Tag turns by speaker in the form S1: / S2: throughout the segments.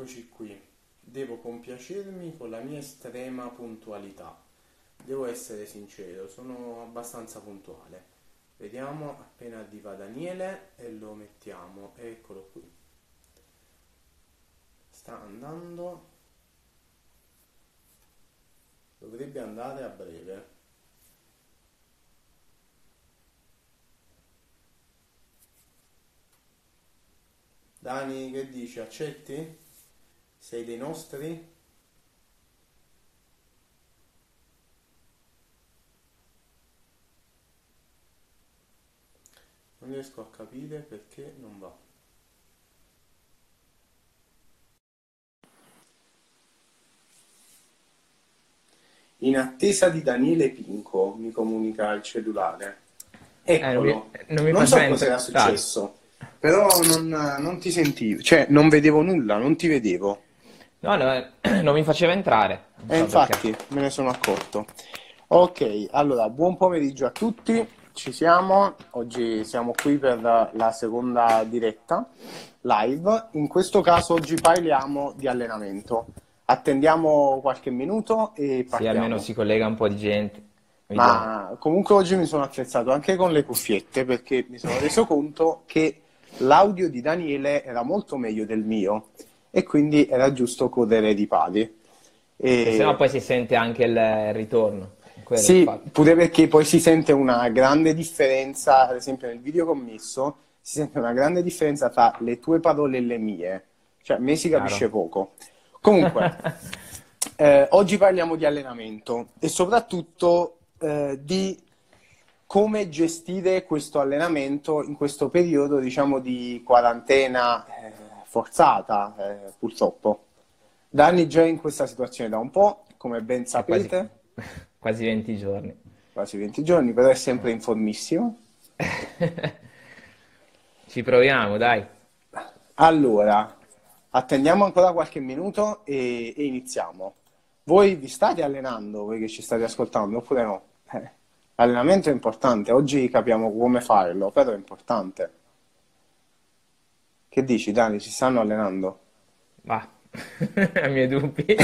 S1: Eccoci qui. Devo compiacermi con la mia estrema puntualità. Devo essere sincero, sono abbastanza puntuale. Vediamo appena arriva Daniele e lo mettiamo. Eccolo qui. Sta andando. Dovrebbe andare a breve. Dani, che dici? Accetti? Sei dei nostri? Non riesco a capire perché non va. In attesa di Daniele Pinco, mi comunica il cellulare. Eccolo.
S2: Eh, non mi, non mi
S1: non so cosa era successo, però non, non ti sentivo, cioè non vedevo nulla, non ti vedevo.
S2: No, no, eh, non mi faceva entrare.
S1: E
S2: perché.
S1: infatti me ne sono accorto. Ok, allora buon pomeriggio a tutti, ci siamo. Oggi siamo qui per la seconda diretta live. In questo caso oggi parliamo di allenamento. Attendiamo qualche minuto e
S2: Sì,
S1: partiamo.
S2: almeno si collega un po' di gente.
S1: Ma comunque oggi mi sono attrezzato anche con le cuffiette perché mi sono reso conto che l'audio di Daniele era molto meglio del mio e quindi era giusto correre di pari. E-
S2: Se no poi si sente anche il ritorno. Quello
S1: Sì, pure perché poi si sente una grande differenza, ad esempio nel video commesso, si sente una grande differenza tra le tue parole e le mie. Cioè, a me si capisce
S2: Chiaro.
S1: poco. Comunque, eh, oggi parliamo di allenamento e soprattutto eh, di come gestire questo allenamento in questo periodo, diciamo, di quarantena eh, forzata, eh, purtroppo. Danni già in questa situazione da un po', come ben
S2: È quasi,
S1: sapete
S2: quasi 20 giorni.
S1: quasi 20 giorni, però è sempre in formissimo.
S2: Ci proviamo, dai.
S1: Allora, attendiamo ancora qualche minuto e, e iniziamo. Voi vi state allenando, voi che ci state ascoltando, oppure no? Eh, l'allenamento è importante, oggi capiamo come farlo, però è importante. Che dici, Dani, si stanno allenando?
S2: Va. Ai miei dubbi.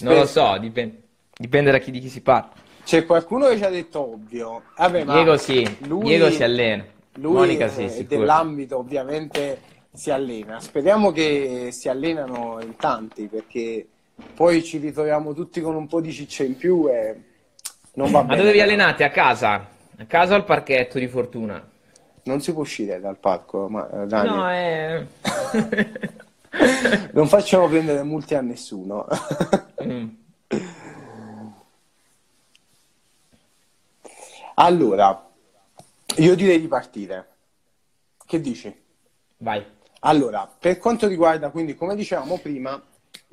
S2: Non lo so, dipende, dipende da chi di chi si parla.
S1: C'è qualcuno che ci ha detto ovvio. Vabbè, ma
S2: Diego sì,
S1: lui-
S2: Diego si allena.
S1: Lui
S2: Monica
S1: è
S2: sì, sicuro.
S1: dell'ambito ovviamente si allena. Speriamo che si allenano in tanti perché poi ci ritroviamo tutti con un po' di ciccia in più e non va
S2: Ma
S1: bene.
S2: dove vi allenate? A casa? A casa o al parchetto di fortuna?
S1: Non si può uscire dal parco, ma eh, Dani,
S2: No, è...
S1: non facciamo prendere multe a nessuno.
S2: Mm.
S1: Allora, io direi di partire. Che dici?
S2: Vai.
S1: Allora, per quanto riguarda, quindi, come dicevamo prima,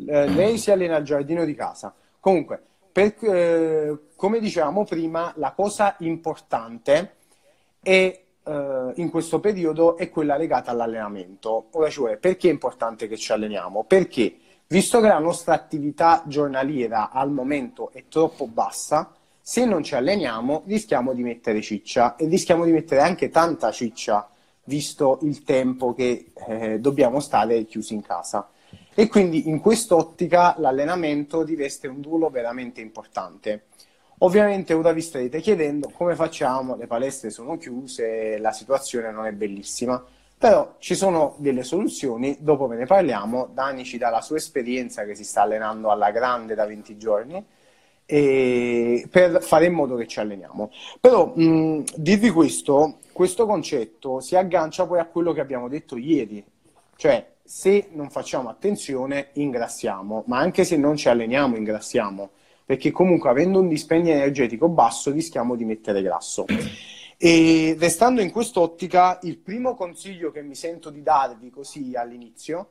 S1: eh, lei si allena al giardino di casa. Comunque, per- eh, come dicevamo prima, la cosa importante è, eh, in questo periodo è quella legata all'allenamento. Ora ci vuole, perché è importante che ci alleniamo? Perché, visto che la nostra attività giornaliera al momento è troppo bassa, se non ci alleniamo rischiamo di mettere ciccia e rischiamo di mettere anche tanta ciccia visto il tempo che eh, dobbiamo stare chiusi in casa. E quindi in quest'ottica l'allenamento riveste un ruolo veramente importante. Ovviamente ora vi starete chiedendo come facciamo, le palestre sono chiuse, la situazione non è bellissima, però ci sono delle soluzioni, dopo ve ne parliamo. Dani ci dà la sua esperienza che si sta allenando alla grande da 20 giorni per fare in modo che ci alleniamo. Però mh, dirvi questo, questo concetto si aggancia poi a quello che abbiamo detto ieri, cioè se non facciamo attenzione ingrassiamo, ma anche se non ci alleniamo ingrassiamo, perché comunque avendo un dispendio energetico basso rischiamo di mettere grasso. E restando in quest'ottica, il primo consiglio che mi sento di darvi così all'inizio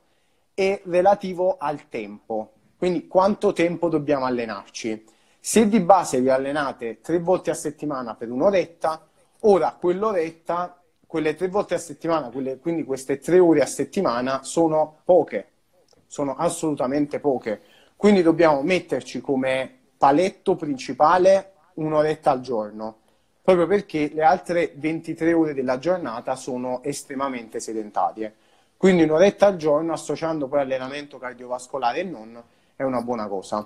S1: è relativo al tempo. Quindi quanto tempo dobbiamo allenarci? Se di base vi allenate tre volte a settimana per un'oretta, ora quell'oretta, quelle tre volte a settimana, quelle- quindi queste tre ore a settimana sono poche, sono assolutamente poche. Quindi dobbiamo metterci come paletto principale un'oretta al giorno, proprio perché le altre 23 ore della giornata sono estremamente sedentarie. Quindi un'oretta al giorno, associando poi allenamento cardiovascolare e non, è una buona cosa.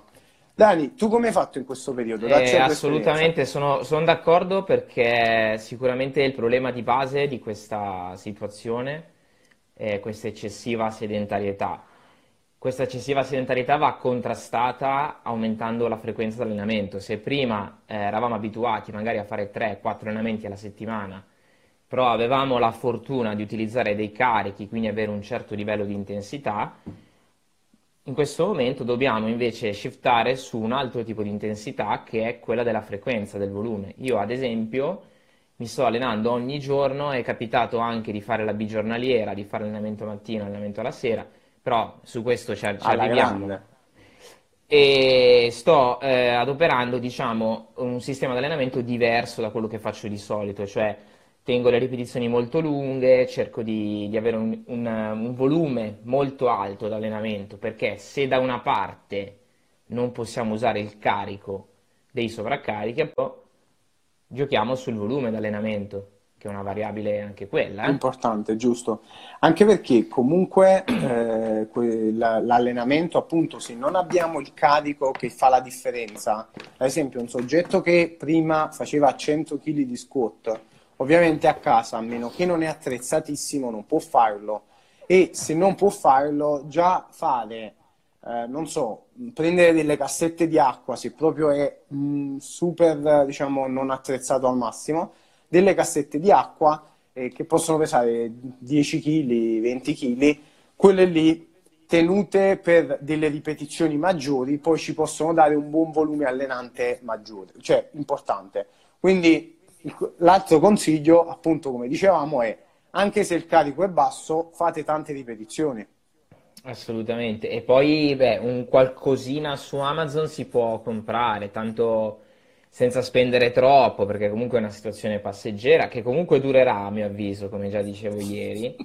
S1: Dani, tu come hai fatto in questo periodo?
S2: Eh, assolutamente, sono, sono, d'accordo perché sicuramente il problema di base di questa situazione è questa eccessiva sedentarietà. Questa eccessiva sedentarietà va contrastata aumentando la frequenza di allenamento. Se prima eh, eravamo abituati magari a fare 3-4 allenamenti alla settimana, però avevamo la fortuna di utilizzare dei carichi, quindi avere un certo livello di intensità, in questo momento dobbiamo invece shiftare su un altro tipo di intensità che è quella della frequenza, del volume. Io ad esempio mi sto allenando ogni giorno, è capitato anche di fare la bigiornaliera, di fare allenamento mattino, allenamento alla sera, però su questo ci, ci arriviamo. E sto eh, adoperando, diciamo, un sistema di allenamento diverso da quello che faccio di solito, cioè tengo le ripetizioni molto lunghe, cerco di, di avere un, un, un, volume molto alto d'allenamento, perché se da una parte non possiamo usare il carico dei sovraccarichi, poi giochiamo sul volume d'allenamento, che è una variabile anche quella. Eh?
S1: Importante, giusto. Anche perché comunque eh, l'allenamento, appunto, se non abbiamo il carico che fa la differenza, ad esempio un soggetto che prima faceva 100 kg di squat, Ovviamente a casa, a meno che non è attrezzatissimo, non può farlo. E se non può farlo, già fare, eh, non so, prendere delle cassette di acqua, se proprio è mh, mm, super, diciamo, non attrezzato al massimo, delle cassette di acqua eh, che possono pesare 10 kg, 20 kg, quelle lì tenute per delle ripetizioni maggiori, poi ci possono dare un buon volume allenante maggiore, cioè importante. Quindi l'altro consiglio, appunto, come dicevamo, è anche se il carico è basso, fate tante ripetizioni.
S2: Assolutamente. E poi, beh, un qualcosina su Amazon si può comprare, tanto senza spendere troppo, perché comunque è una situazione passeggera che comunque durerà, a mio avviso, come già dicevo ieri.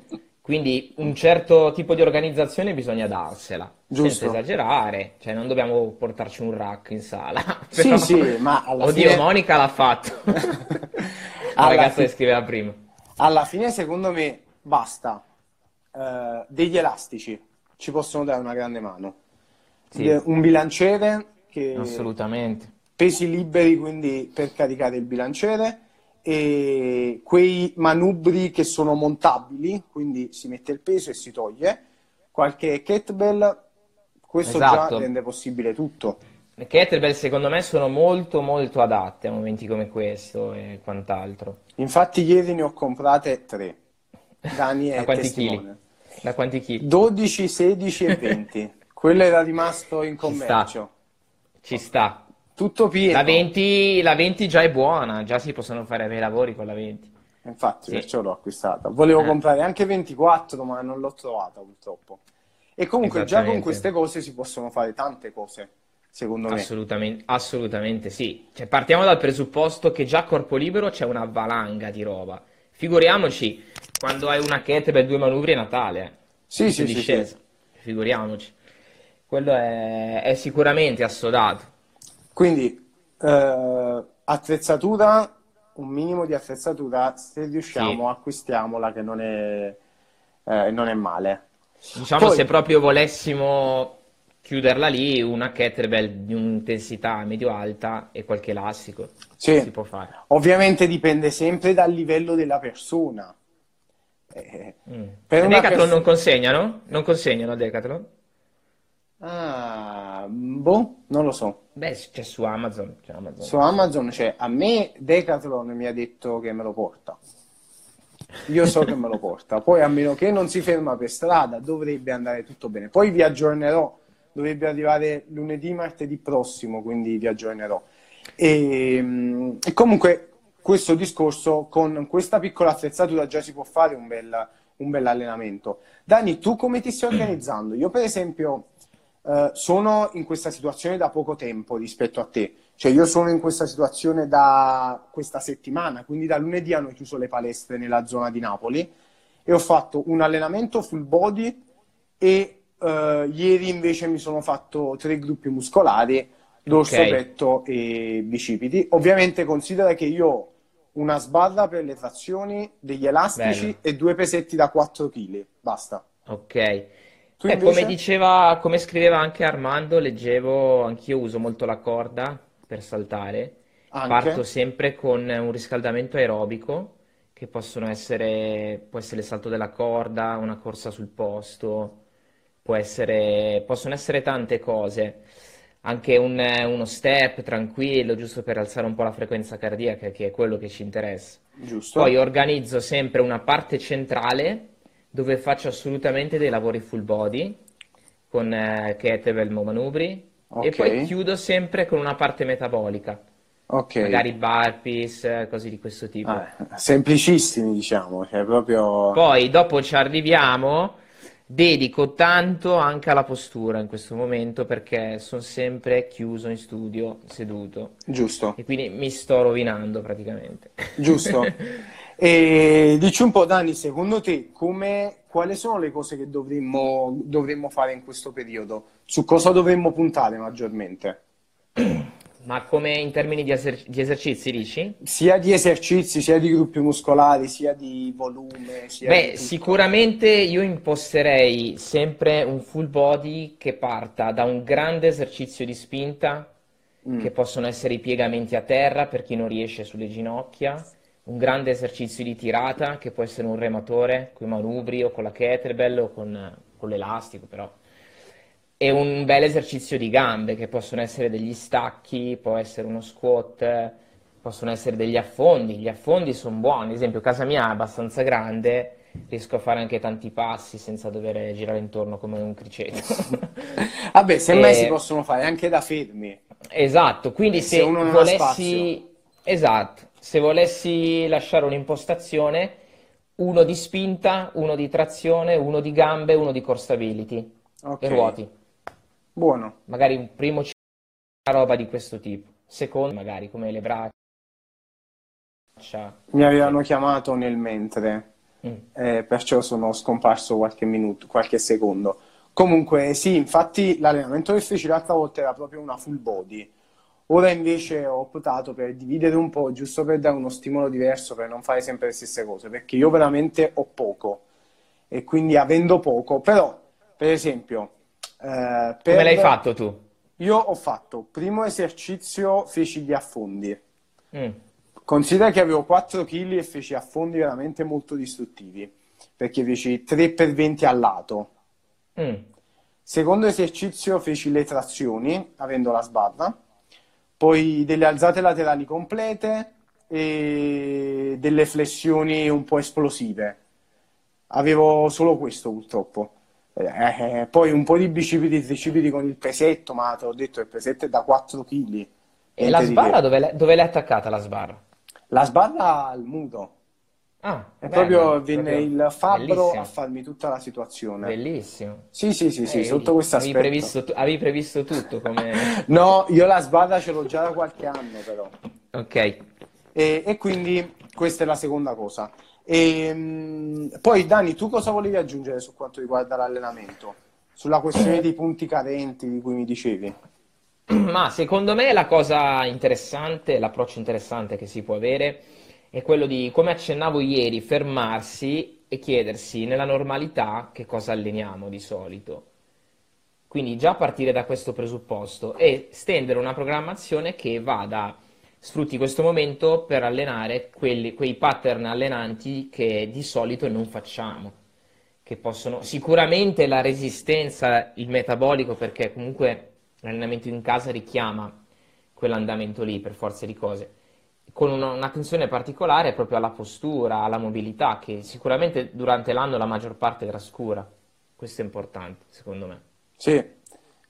S2: Quindi un certo tipo di organizzazione bisogna darsela, Giusto. senza esagerare, cioè non dobbiamo portarci un rack in sala.
S1: Però... Sì, sì, ma alla
S2: Oddio,
S1: fine...
S2: Monica l'ha fatto. La ragazza fi... che scriveva prima.
S1: Alla fine, secondo me, basta. Uh, degli elastici ci possono dare una grande mano. Sì. Un bilanciere che...
S2: Assolutamente.
S1: Pesi liberi, quindi per caricare il bilanciere e quei manubri che sono montabili, quindi si mette il peso e si toglie, qualche kettlebell, questo esatto. già rende possibile tutto.
S2: Le kettlebell secondo me sono molto molto adatte a momenti come questo e quant'altro.
S1: Infatti ieri ne ho comprate tre. Dani è
S2: da quanti chili? Da quanti chili?
S1: 12, 16 e 20. Quello era rimasto in commercio.
S2: Ci sta. Ci sta.
S1: Tutto pieno.
S2: La 20, la 20 già è buona, già si possono fare bei lavori con la 20.
S1: Infatti, sì. perciò l'ho acquistata. Volevo eh. comprare anche 24, ma non l'ho trovata purtroppo. E comunque già con queste cose si possono fare tante cose, secondo me.
S2: Assolutamente, assolutamente sì. Cioè, partiamo dal presupposto che già a corpo libero c'è una valanga di roba. Figuriamoci quando hai una kettlebell due manubri è Natale. Eh.
S1: Sì, sì, sì, sì,
S2: Figuriamoci. Quello è, è sicuramente assodato.
S1: Quindi eh, attrezzatura, un minimo di attrezzatura, se riusciamo sì. acquistiamola che non è, eh, non è male.
S2: Diciamo Poi, se proprio volessimo chiuderla lì, una kettlebell di un'intensità medio-alta e qualche elastico sì. si può fare.
S1: Ovviamente dipende sempre dal livello della persona.
S2: Eh, mm. Per Decathlon pers- non consegnano? Non consegnano a Decathlon?
S1: Ah, boh, non lo so.
S2: Beh, c'è su Amazon. C'è Amazon.
S1: Su Amazon c'è. A me Decathlon mi ha detto che me lo porta. Io so che me lo porta. Poi, a meno che non si ferma per strada, dovrebbe andare tutto bene. Poi vi aggiornerò. Dovrebbe arrivare lunedì, martedì prossimo, quindi vi aggiornerò. E, mm, e comunque, questo discorso con questa piccola attrezzatura già si può fare un bel, un bel allenamento. Dani, tu come ti stai organizzando? Io, per esempio eh, sono in questa situazione da poco tempo rispetto a te. Cioè io sono in questa situazione da questa settimana, quindi da lunedì hanno chiuso le palestre nella zona di Napoli e ho fatto un allenamento full body e uh, ieri invece mi sono fatto tre gruppi muscolari, dorso, okay. petto e bicipiti. Ovviamente considera che io ho una sbarra per le trazioni, degli elastici Bello. e due pesetti da 4 kg, basta.
S2: Ok. Eh, come diceva, come scriveva anche Armando, leggevo, anch'io uso molto la corda per saltare.
S1: Anche?
S2: Parto sempre con un riscaldamento aerobico, che possono essere, può essere il salto della corda, una corsa sul posto, può essere, possono essere tante cose. Anche un- uno step tranquillo, giusto per alzare un po' la frequenza cardiaca, che è quello che ci interessa. Poi
S1: Giusto?
S2: organizzo sempre una parte centrale dove faccio assolutamente dei lavori full body con eh, kettlebell manubri e
S1: Ok,
S2: poi chiudo sempre con una parte metabolica,
S1: ok.
S2: magari burpees, eh, cose di questo tipo.
S1: Ah, semplicissimi, diciamo, cioè proprio...
S2: Poi dopo ci arriviamo, dedico tanto anche alla postura in questo momento perché sono sempre chiuso in studio, seduto
S1: Giusto,
S2: e quindi mi sto rovinando praticamente.
S1: giusto. E dici un po', Dani, secondo te, come, quali sono le cose che dovremmo, dovremmo fare in questo periodo? Su cosa dovremmo puntare maggiormente?
S2: Ma come in termini di, eser- di esercizi, dici?
S1: Sia di esercizi, sia di gruppi muscolari, sia di volume, sia di
S2: Beh,
S1: tutto.
S2: sicuramente io imposterei sempre un full body che parta da un grande esercizio di spinta,
S1: Mm,
S2: che possono essere i piegamenti a terra per chi non riesce sulle ginocchia, un grande esercizio di tirata, che può essere un rematore con i manubri o con la kettlebell o con, con l'elastico, però. E un bel esercizio di gambe, che possono essere degli stacchi, può essere uno squat, possono essere degli affondi. Gli affondi sono buoni, ad esempio, casa mia è abbastanza grande, riesco a fare anche tanti passi senza dover girare intorno come un criceto.
S1: Vabbè, semmai si
S2: E-
S1: possono fare anche da fermi,
S2: Esatto, quindi
S1: se
S2: se
S1: uno non ha
S2: volessi,
S1: spazio.
S2: esatto, se volessi lasciare un'impostazione, uno di spinta, uno di trazione, uno di gambe, uno di core stability
S1: Ok,
S2: e ruoti.
S1: buono.
S2: Magari un primo c- una roba di questo tipo, secondo magari come le braccia.
S1: Mi avevano chiamato nel mentre,
S2: Mm.
S1: eh, perciò sono scomparso qualche minuto, qualche secondo. Comunque, sì, infatti l'allenamento che feci l'altra volta era proprio una full body. Ora invece ho optato per dividere un po', giusto per dare uno stimolo diverso, per non fare sempre le stesse cose, perché io veramente ho poco e quindi avendo poco, però, per esempio, eh,
S2: Come l'hai
S1: per...
S2: fatto tu?
S1: io ho fatto, primo esercizio feci gli affondi.
S2: Mm.
S1: Considera che avevo 4 kg e feci affondi veramente molto distruttivi, perché feci 3 per 20 al lato.
S2: Mm.
S1: Secondo esercizio feci le trazioni, avendo la sbarra, poi delle alzate laterali complete e delle flessioni un po' esplosive. Avevo solo questo purtroppo. Eh, eh, poi un po' di bicipiti e tricipiti con il pesetto, ma te l'ho detto, il pesetto è da 4 kg,
S2: E la sbarra dove l'hai dove l'hai attaccata la sbarra?
S1: La sbarra al muro.
S2: Ah,
S1: E proprio venne
S2: proprio
S1: il fabbro a
S2: bellissimo,
S1: farmi tutta la situazione.
S2: bellissimo.
S1: Sì, sì, sì, sì,
S2: Eh,
S1: sotto questo
S2: avevi
S1: aspetto.
S2: previsto, avevi previsto tutto come...
S1: No, io la sbarra ce l'ho già da qualche anno, però.
S2: Ok.
S1: E, e quindi questa è la seconda cosa. E, mh, poi, Dani, tu cosa volevi aggiungere su quanto riguarda l'allenamento? Sulla questione dei punti carenti di cui mi dicevi?
S2: Ma secondo me la cosa interessante, l'approccio interessante che si può avere è quello di, come accennavo ieri, fermarsi e chiedersi nella normalità che cosa alleniamo di solito. Quindi già partire da questo presupposto e stendere una programmazione che vada, sfrutti questo momento per allenare quelli- quei pattern allenanti che di solito non facciamo, che possono sicuramente la resistenza, il metabolico, perché comunque l'allenamento in casa richiama quell'andamento lì per forza di cose, con una- un'attenzione particolare proprio alla postura, alla mobilità, che sicuramente durante l'anno la maggior parte trascura. Questo è importante, secondo me.
S1: Sì,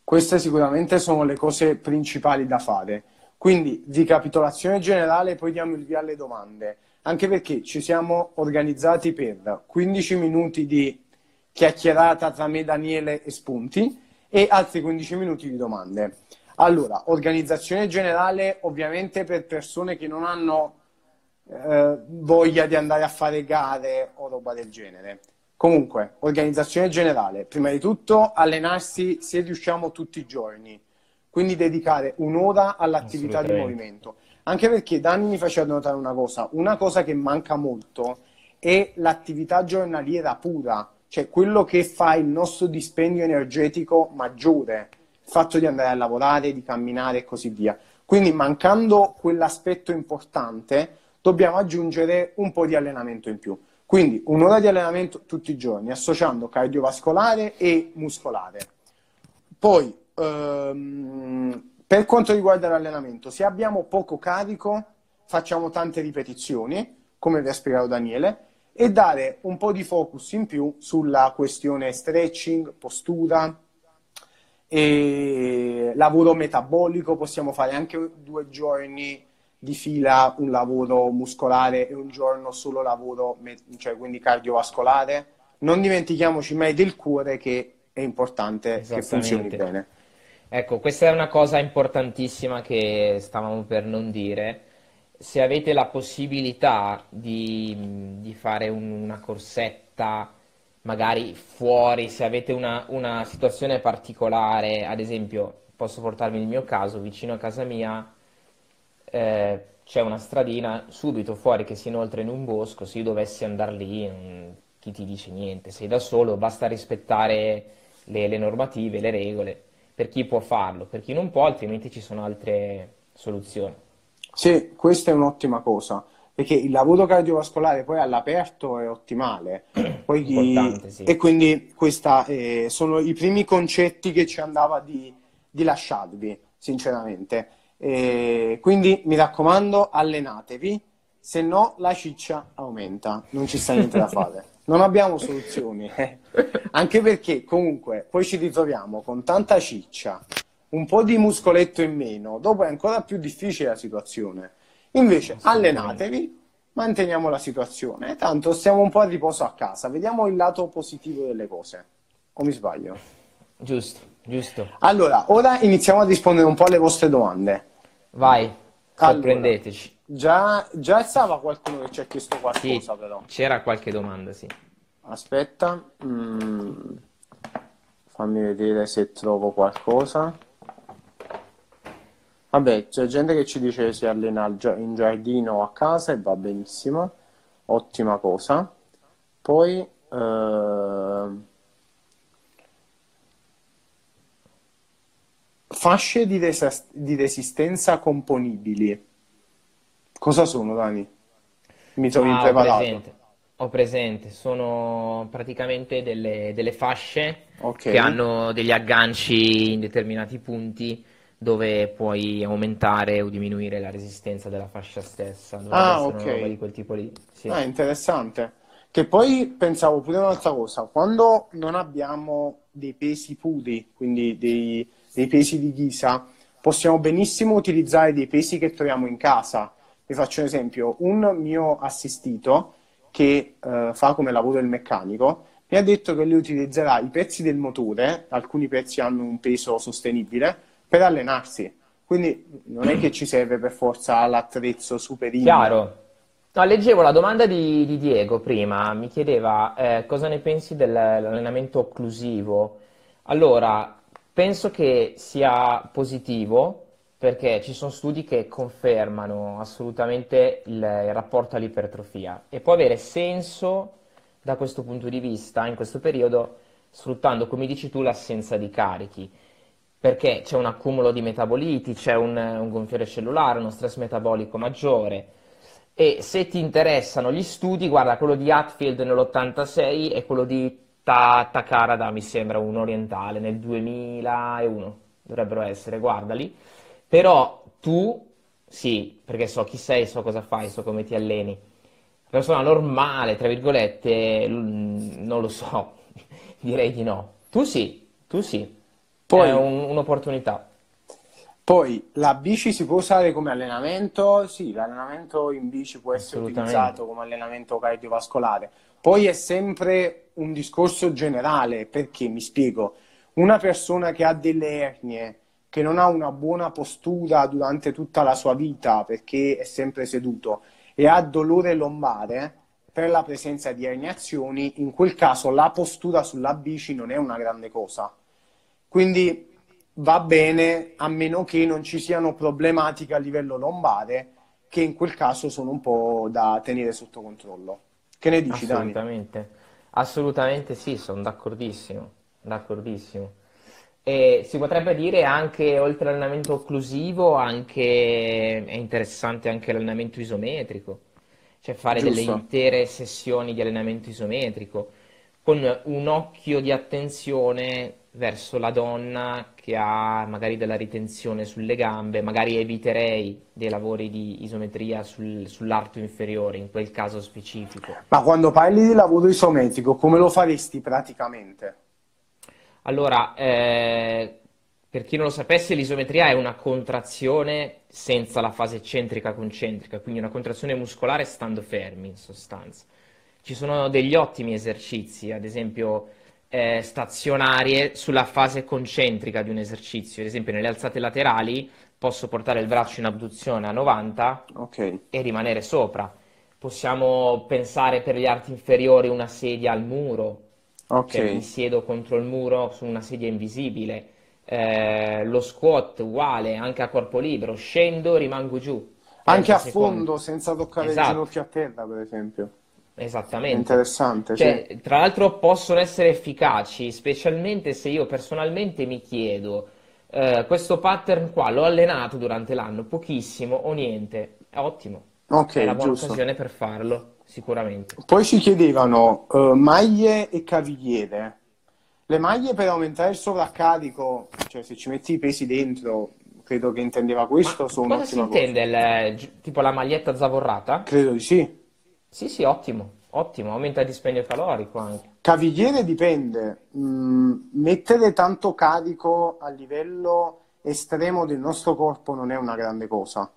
S1: queste sicuramente sono le cose principali da fare. Quindi, ricapitolazione generale, poi diamo il via alle domande. Anche perché ci siamo organizzati per 15 minuti di chiacchierata tra me, Daniele e Spunti e altri 15 minuti di domande. Allora, organizzazione generale, ovviamente per persone che non hanno eh, voglia di andare a fare gare o roba del genere. Comunque, organizzazione generale, prima di tutto allenarsi se riusciamo tutti i giorni, quindi dedicare un'ora all'attività di movimento. Anche perché Dani mi faceva notare una cosa, una cosa che manca molto è l'attività giornaliera pura, cioè quello che fa il nostro dispendio energetico maggiore, il fatto di andare a lavorare, di camminare e così via. Quindi mancando quell'aspetto importante, dobbiamo aggiungere un po' di allenamento in più. Quindi un'ora di allenamento tutti i giorni, associando cardiovascolare e muscolare. Poi, ehm, per quanto riguarda l'allenamento, se abbiamo poco carico, facciamo tante ripetizioni, come vi ha spiegato Daniele, e dare un po' di focus in più sulla questione stretching, postura, e lavoro metabolico, possiamo fare anche due giorni di fila un lavoro muscolare e un giorno solo lavoro, cioè quindi cardiovascolare. Non dimentichiamoci mai del cuore che è importante che funzioni bene.
S2: Ecco, questa è una cosa importantissima che stavamo per non dire. Se avete la possibilità di, di fare un, una corsetta, magari fuori, se avete una, una situazione particolare, ad esempio, posso portarvi il mio caso, vicino a casa mia eh, c'è una stradina subito fuori che si inoltra in un bosco, se io dovessi andare lì, non, chi ti dice niente, sei da solo, basta rispettare le, le normative, le regole, per chi può farlo, per chi non può, altrimenti ci sono altre soluzioni.
S1: Sì, questa è un'ottima cosa, perché il lavoro cardiovascolare poi all'aperto è ottimale. Chi... sì. E quindi questi sono i primi concetti che ci andava di, di lasciarvi, sinceramente. E quindi mi raccomando, allenatevi, se no la ciccia aumenta, non ci sta niente da fare. Non abbiamo soluzioni, eh. anche perché comunque poi ci ritroviamo con tanta ciccia, un po' di muscoletto in meno, dopo è ancora più difficile la situazione. Invece allenatevi, manteniamo la situazione, tanto stiamo un po' a riposo a casa, vediamo il lato positivo delle cose. O mi sbaglio?
S2: Giusto, giusto.
S1: Allora, ora iniziamo a rispondere un po' alle vostre domande.
S2: Vai, sorprendeteci.
S1: Allora, già, già stava qualcuno che ci ha chiesto qualcosa,
S2: sì,
S1: però.
S2: C'era qualche domanda, sì.
S1: Aspetta, mm, fammi vedere se trovo qualcosa. Vabbè, c'è gente che ci dice che si allena in giardino o a casa e va benissimo, ottima cosa. Poi, eh, Fasce di, res- di resistenza componibili. Cosa sono, Dani? Mi trovi ah, impreparato.
S2: Ho presente. Ho presente, sono praticamente delle, delle fasce okay. che hanno degli agganci in determinati punti dove puoi aumentare o diminuire la resistenza della fascia stessa.
S1: Dovrebbe ah, ok. Di quel tipo lì. Sì. Ah, interessante. Che poi pensavo pure un'altra cosa, quando non abbiamo dei pesi puri, quindi dei, dei pesi di ghisa, possiamo benissimo utilizzare dei pesi che troviamo in casa. Vi faccio un esempio, un mio assistito che eh, fa come lavoro il meccanico mi ha detto che lui utilizzerà i pezzi del motore, alcuni pezzi hanno un peso sostenibile, per allenarsi. Quindi non è che ci serve per forza l'attrezzo superino.
S2: Chiaro. No, leggevo la domanda di, di Diego prima, mi chiedeva eh, cosa ne pensi dell'allenamento occlusivo. Allora, Penso che sia positivo perché ci sono studi che confermano assolutamente il, il rapporto all'ipertrofia e può avere senso da questo punto di vista in questo periodo sfruttando, come dici tu, l'assenza di carichi perché c'è un accumulo di metaboliti, c'è un, un gonfiore cellulare, uno stress metabolico maggiore. E se ti interessano gli studi, guarda, quello di Hatfield nell'86 e quello di Ta- Takarada, mi sembra un orientale, nel 2001 dovrebbero essere, guardali. Però tu, sì, perché so chi sei, so cosa fai, so come ti alleni. Persona normale, tra virgolette, non lo so, direi di no. Tu sì, tu sì. Poi, È un, un'opportunità.
S1: Poi la bici si può usare come allenamento? Sì, l'allenamento in bici può essere utilizzato come allenamento cardiovascolare. Poi è sempre un discorso generale, perché mi spiego, una persona che ha delle ernie, che non ha una buona postura durante tutta la sua vita perché è sempre seduto e ha dolore lombare per la presenza di erniazioni, in quel caso la postura sulla bici non è una grande cosa. Quindi va bene a meno che non ci siano problematiche a livello lombare che in quel caso sono un po' da tenere sotto controllo. Che ne dici,
S2: Assolutamente. Dani? Assolutamente sì, sono d'accordissimo, d'accordissimo. E si potrebbe dire anche, oltre all'allenamento occlusivo, anche, è interessante anche l'allenamento isometrico, cioè fare delle
S1: Giusto.
S2: intere sessioni di allenamento isometrico, con un occhio di attenzione verso la donna che ha magari della ritenzione sulle gambe, magari eviterei dei lavori di isometria sul- sull'arto inferiore, in quel caso specifico.
S1: Ma quando parli di lavoro isometrico, come lo faresti praticamente?
S2: Allora, eh, per chi non lo sapesse, l'isometria è una contrazione senza la fase eccentrica concentrica, quindi una contrazione muscolare stando fermi in sostanza. Ci sono degli ottimi esercizi, ad esempio eh, stazionarie sulla fase concentrica di un esercizio, ad esempio nelle alzate laterali posso portare il braccio in abduzione a 90
S1: Ok,
S2: e rimanere sopra. Possiamo pensare per gli arti inferiori una sedia al muro, cioè mi siedo contro il muro su una sedia invisibile. Eh, lo squat uguale, anche a corpo libero, scendo, rimango giù
S1: Anche
S2: 30
S1: a
S2: secondi.
S1: fondo, senza toccare il
S2: Esatto,
S1: ginocchio a terra, per esempio. È
S2: esattamente.
S1: interessante, sì.
S2: Cioè, tra l'altro possono essere efficaci, specialmente se io personalmente mi chiedo, eh, questo pattern qua l'ho allenato durante l'anno, pochissimo o niente, è ottimo, è
S1: Ok,
S2: una buona
S1: giusto.
S2: occasione per farlo, sicuramente.
S1: Poi ci chiedevano eh, maglie e cavigliere. Le maglie per aumentare il sovraccarico, cioè se ci metti i pesi dentro, credo che intendeva
S2: Ma
S1: questo, sono
S2: cosa si intende? il- tipo la maglietta zavorrata?
S1: Credo di sì.
S2: Sì, sì, ottimo, ottimo, aumenta il dispendio calorico anche.
S1: Cavigliere dipende. Mm, mettere tanto carico a livello estremo del nostro corpo non è una grande cosa,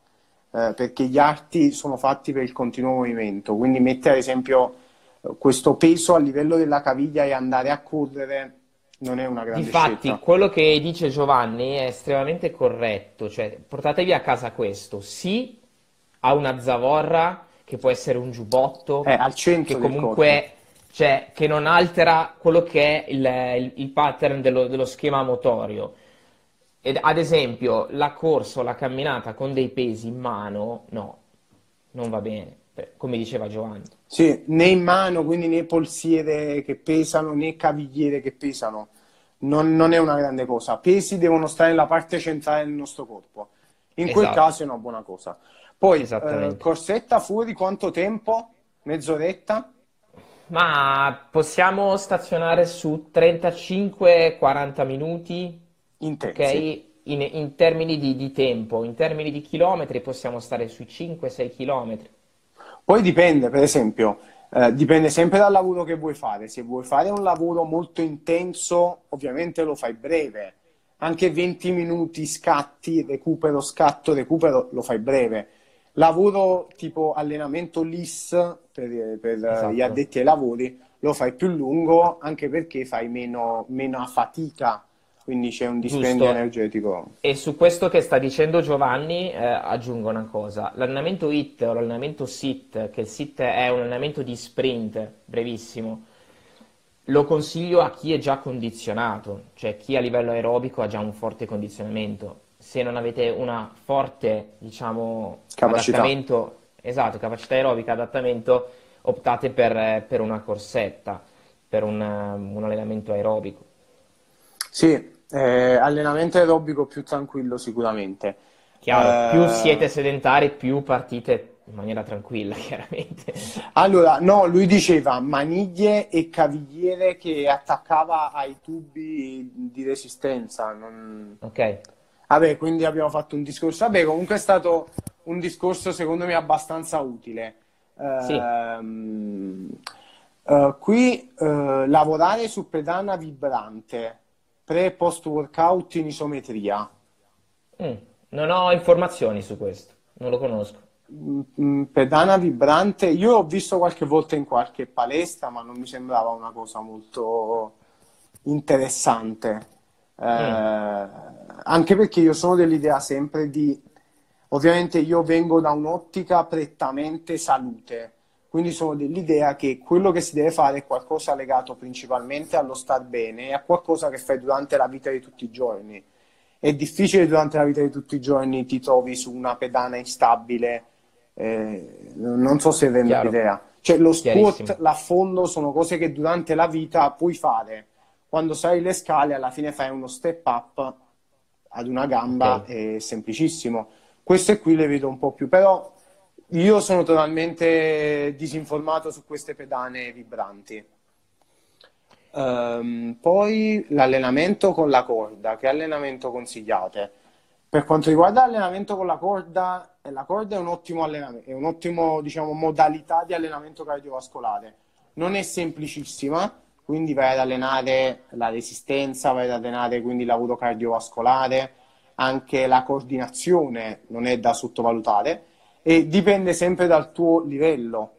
S1: eh, perché gli arti sono fatti per il continuo movimento. Quindi mettere ad esempio eh, questo peso a livello della caviglia e andare a correre non è una grande
S2: Difatti,
S1: scelta.
S2: quello che dice Giovanni è estremamente corretto, cioè portatevi a casa questo, sì a una zavorra che può essere un giubbotto,
S1: È al
S2: che
S1: centro corpo.
S2: comunque, cioè, che non altera quello che è il, il- il pattern dello, dello schema motorio. Ed, ad esempio, la corsa o la camminata con dei pesi in mano, no, non va bene, come diceva Giovanni.
S1: Sì, né in mano, quindi né polsiere che pesano, né cavigliere che pesano. Non, non è una grande cosa. Pesi devono stare nella parte centrale del nostro corpo. In quel
S2: Esatto,
S1: caso è una buona cosa. Poi, eh,
S2: esattamente.
S1: corsetta fuori quanto tempo? Mezz'oretta?
S2: Ma possiamo stazionare su 35-40 minuti, ok?
S1: Intensi.
S2: In, in termini di, di tempo, in termini di chilometri possiamo stare sui 5-6 chilometri.
S1: Poi dipende, per esempio, eh, dipende sempre dal lavoro che vuoi fare. Se vuoi fare un lavoro molto intenso, ovviamente lo fai breve. Anche 20 minuti scatti, recupero, scatto, recupero, lo fai breve. Lavoro tipo allenamento LIS per, per, eh, gli
S2: Esatto.
S1: addetti ai lavori, lo fai più lungo anche perché fai meno, meno fatica, quindi c'è un dispendio
S2: Giusto.
S1: energetico.
S2: E su questo che sta dicendo Giovanni, eh, aggiungo una cosa. L'allenamento HIIT o l'allenamento SIT, che il SIT è un allenamento di sprint brevissimo, lo consiglio a chi è già condizionato, cioè chi a livello aerobico ha già un forte condizionamento. Se non avete una forte, diciamo,
S1: Capacità.
S2: adattamento, esatto, capacità aerobica, adattamento, optate per, per una corsetta, per un, un allenamento aerobico.
S1: Sì, eh, allenamento aerobico più tranquillo sicuramente.
S2: Chiaro, più
S1: Eh,
S2: siete sedentari, più partite in maniera tranquilla, chiaramente.
S1: allora, no, lui diceva maniglie e cavigliere che attaccava ai tubi di resistenza. non-
S2: Ok,
S1: Vabbè, quindi abbiamo fatto un discorso. Vabbè, comunque è stato un discorso secondo me abbastanza utile.
S2: sì,
S1: eh, qui eh, lavorare su pedana vibrante pre e post workout in isometria.
S2: Mm, non ho informazioni su questo, non lo conosco.
S1: Mm, mm, Pedana vibrante, io l'ho visto qualche volta in qualche palestra, ma non mi sembrava una cosa molto interessante. Eh,
S2: Mm,
S1: anche perché io sono dell'idea sempre di, ovviamente io vengo da un'ottica prettamente salute, quindi sono dell'idea che quello che si deve fare è qualcosa legato principalmente allo star bene e a qualcosa che fai durante la vita di tutti i giorni. È difficile durante la vita di tutti i giorni ti trovi su una pedana instabile, eh, non so se rendo l'idea. Cioè lo squat, l'affondo sono cose che durante la vita puoi fare. Quando sai le scale alla fine fai uno step up ad una gamba, okay. è semplicissimo. Queste qui le vedo un po' più, però io sono totalmente disinformato su queste pedane vibranti. Um, poi l'allenamento con la corda, che allenamento consigliate? Per quanto riguarda l'allenamento con la corda, eh, la corda è un ottimo allenamento, è un'ottima diciamo, modalità di allenamento cardiovascolare. Non è semplicissima, quindi vai ad allenare la resistenza, vai ad allenare quindi il lavoro cardiovascolare, anche la coordinazione non è da sottovalutare e dipende sempre dal tuo livello.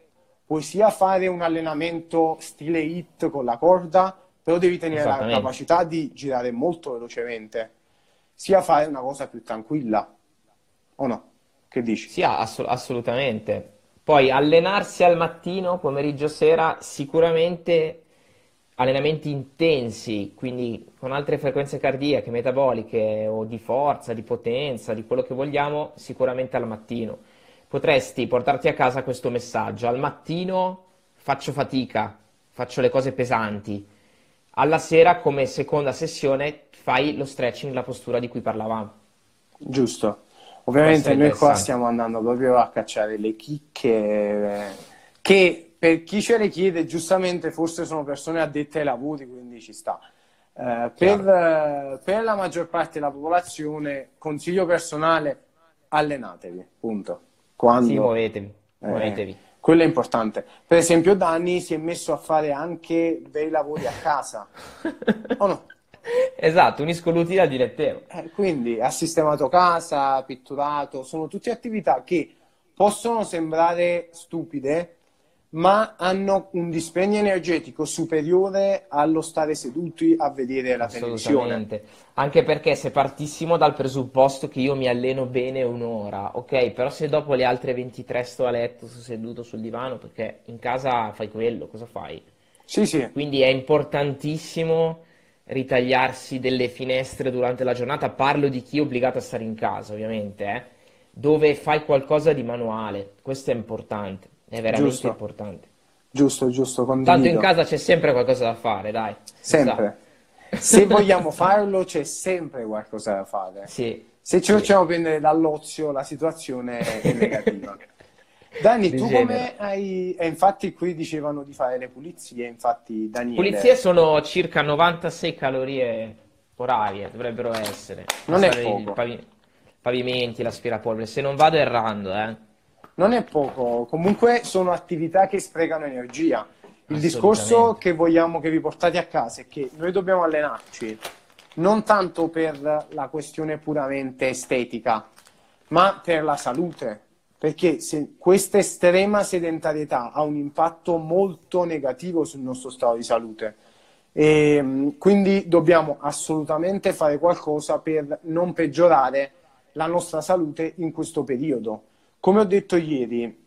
S1: Puoi sia fare un allenamento stile hit con la corda, però devi tenere la capacità di girare molto velocemente, sia fare una cosa più tranquilla, o no? Che dici?
S2: Sì, ass- assolutamente. Poi allenarsi al mattino, pomeriggio, sera, sicuramente allenamenti intensi, quindi con altre frequenze cardiache, metaboliche o di forza, di potenza, di quello che vogliamo, sicuramente al mattino. Potresti portarti a casa questo messaggio. Al mattino faccio fatica, faccio le cose pesanti. Alla sera, come seconda sessione, fai lo stretching, la postura di cui parlavamo.
S1: Giusto. Ovviamente noi qua stiamo andando proprio a cacciare le chicche eh, che per chi ce le chiede, giustamente forse sono persone addette ai lavori, quindi ci sta. Eh, per, eh, per, la maggior parte della popolazione, consiglio personale, allenatevi, punto.
S2: Quando, sì, muovetevi, eh, muovetevi.
S1: Quello è importante. Per esempio, Dani si è messo a fare anche dei lavori a casa, o no?
S2: Esatto, unisco l'utile al dilettevole.
S1: Eh, quindi ha sistemato casa, pitturato, sono tutte attività che possono sembrare stupide, ma hanno un dispendio energetico superiore allo stare seduti a vedere la televisione.
S2: Anche perché se partissimo dal presupposto che io mi alleno bene un'ora, ok, però se dopo le altre 23 sto a letto, sto seduto sul divano, perché in casa fai quello, cosa fai?
S1: Sì, sì.
S2: Quindi è importantissimo ritagliarsi delle finestre durante la giornata, parlo di chi è obbligato a stare in casa, ovviamente, eh, dove fai qualcosa di manuale, questo è importante. È veramente giusto. importante.
S1: Giusto, giusto, condivido.
S2: Tanto in casa c'è sempre qualcosa da fare, dai.
S1: Sempre. Se vogliamo farlo, c'è sempre qualcosa da fare.
S2: Sì.
S1: Se ci facciamo sì. prendere dall'ozio, la situazione è negativa. Dani, tu come hai... E infatti qui dicevano di fare le pulizie, infatti Daniele...
S2: Pulizie sono circa 96 calorie orarie, dovrebbero essere.
S1: Non è poco.
S2: I pavimenti, l'aspirapolvere, se non vado errando, eh
S1: non è poco, comunque sono attività che sprecano energia. Il discorso che vogliamo che vi portate a casa è che noi dobbiamo allenarci non tanto per la questione puramente estetica, ma per la salute, perché questa estrema sedentarietà ha un impatto molto negativo sul nostro stato di salute. E, quindi dobbiamo assolutamente fare qualcosa per non peggiorare la nostra salute in questo periodo come ho detto ieri,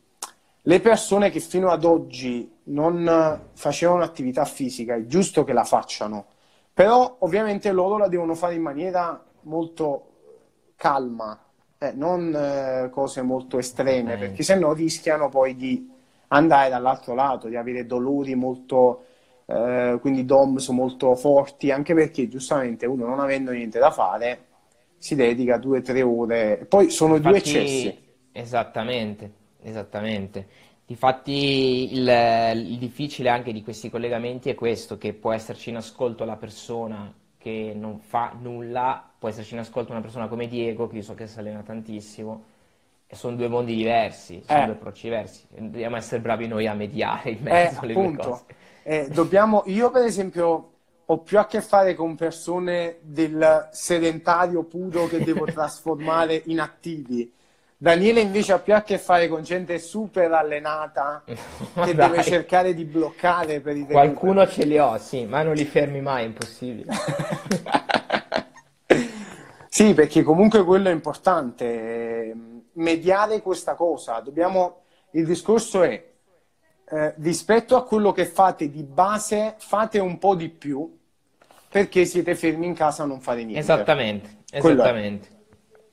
S1: le persone che fino ad oggi non facevano attività fisica, è giusto che la facciano, però ovviamente loro la devono fare in maniera molto calma, eh, non eh, cose molto estreme, perché sennò rischiano poi di andare dall'altro lato, di avere dolori molto, eh, quindi DOMS molto forti, anche perché giustamente uno non avendo niente da fare si dedica due o tre ore, poi sono Infatti... due eccessi
S2: Esattamente, esattamente. Difatti il, il difficile anche di questi collegamenti è questo, che può esserci in ascolto la persona che non fa nulla, può esserci in ascolto una persona come Diego, che io so che si allena tantissimo, e sono due mondi diversi, sono eh. due approcci diversi. Dobbiamo essere bravi noi a mediare in mezzo eh, alle appunto. due cose.
S1: Eh, dobbiamo, io per esempio ho più a che fare con persone del sedentario puro che devo trasformare in attivi Daniele invece ha più a che fare con gente super allenata che deve cercare di bloccare per i
S2: Qualcuno ce li ho, sì, ma non li fermi mai, è impossibile.
S1: sì, perché comunque quello è importante, mediare questa cosa. Dobbiamo... Il discorso è, eh, rispetto a quello che fate di base, fate un po' di più, perché siete fermi in casa a non fare niente.
S2: Esattamente, esattamente,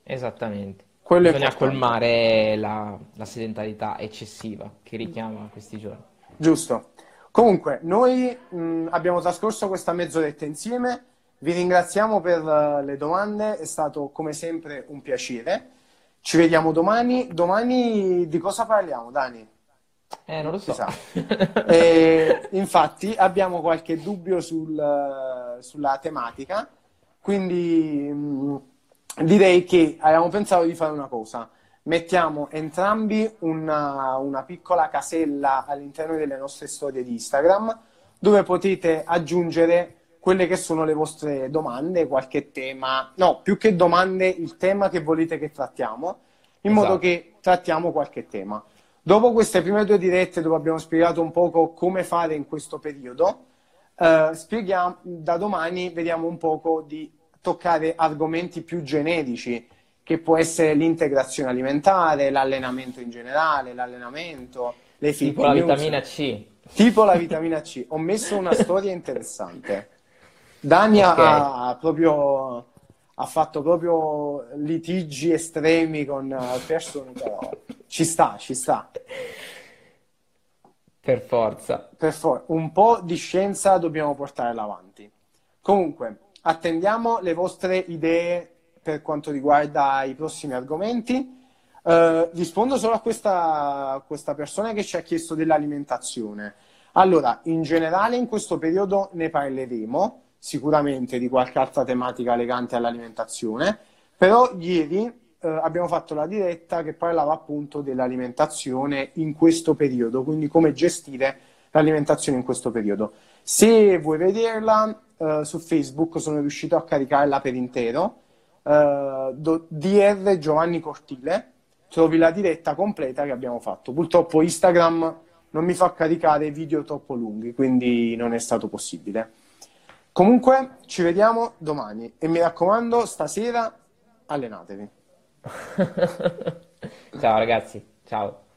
S2: esattamente. Quello Bisogna colmare la, la sedentarietà eccessiva che richiama questi giorni.
S1: Giusto. Comunque, noi mh, abbiamo trascorso questa mezz'oretta insieme, vi ringraziamo per uh, le domande, è stato come sempre un piacere. Ci vediamo domani. Domani di cosa parliamo, Dani?
S2: Eh, non lo so.
S1: e, infatti abbiamo qualche dubbio sul, sulla tematica, quindi mh, direi che abbiamo pensato di fare una cosa. Mettiamo entrambi una, una piccola casella all'interno delle nostre storie di Instagram dove potete aggiungere quelle che sono le vostre domande, qualche tema, no, più che domande, il tema che volete che trattiamo, in esatto. modo che trattiamo qualche tema. Dopo queste prime due dirette dove abbiamo spiegato un poco come fare in questo periodo, eh, spieghiamo, da domani vediamo un poco di toccare argomenti più generici, che può essere l'integrazione alimentare, l'allenamento in generale, l'allenamento, le
S2: fake Tipo news. la vitamina C.
S1: Tipo la vitamina C. Ho messo una storia interessante. Dani okay. ha, proprio, ha fatto proprio litigi estremi con persone, però ci sta, ci sta.
S2: Per forza.
S1: Per for- un po' di scienza dobbiamo portarla avanti. Comunque, attendiamo le vostre idee per quanto riguarda i prossimi argomenti. Uh, rispondo solo a questa, questa persona che ci ha chiesto dell'alimentazione. Allora, in generale in questo periodo ne parleremo sicuramente di qualche altra tematica legante all'alimentazione, però ieri eh, abbiamo fatto la diretta che parlava appunto dell'alimentazione in questo periodo, quindi come gestire l'alimentazione in questo periodo. Se vuoi vederla eh, su Facebook sono riuscito a caricarla per intero, eh, do, DR Giovanni Cortile, trovi la diretta completa che abbiamo fatto. Purtroppo Instagram non mi fa caricare video troppo lunghi, quindi non è stato possibile. Comunque ci vediamo domani e mi raccomando, stasera allenatevi.
S2: ciao ragazzi, ciao.